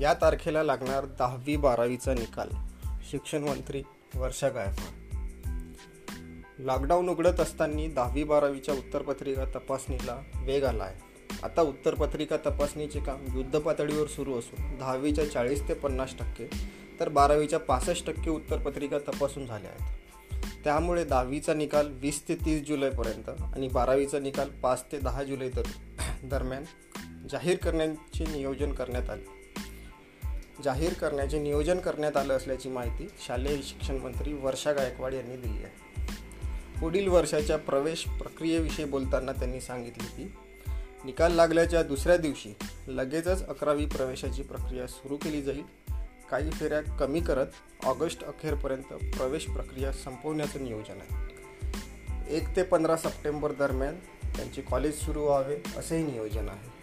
या तारखेला लागणार दहावी बारावीचा निकाल. शिक्षण मंत्री वर्षा गायकवाड. लॉकडाऊन उघडत असताना दहावी बारावीच्या उत्तरपत्रिका तपासणीला वेग आला आहे आता उत्तरपत्रिका तपासणीचे काम युद्धपातळीवर सुरू असून दहावीच्या चाळीस ते पन्नास टक्के तर बारावीच्या पासष्ट टक्के उत्तरपत्रिका तपासून झाल्या आहेत. त्यामुळे दहावीचा निकाल वीस ते तीस जुलैपर्यंत आणि बारावीचा निकाल पाच ते दहा जुलै तर दरम्यान जाहीर करण्याचे नियोजन करण्यात आले. जाहीर करण्याचे नियोजन करण्यात आलं असल्याची माहिती शालेय शिक्षण मंत्री वर्षा गायकवाड यांनी दिली आहे. पुढील वर्षाच्या प्रवेश प्रक्रियेविषयी बोलताना त्यांनी सांगितले की निकाल लागल्याच्या दुसऱ्या दिवशी लगेचच अकरावी प्रवेशाची प्रक्रिया सुरू केली जाईल. काही फेऱ्या कमी करत ऑगस्ट अखेरपर्यंत प्रवेश प्रक्रिया संपवण्याचं नियोजन आहे. एक ते पंधरा सप्टेंबर दरम्यान त्यांचे कॉलेज सुरू व्हावे असेही नियोजन आहे.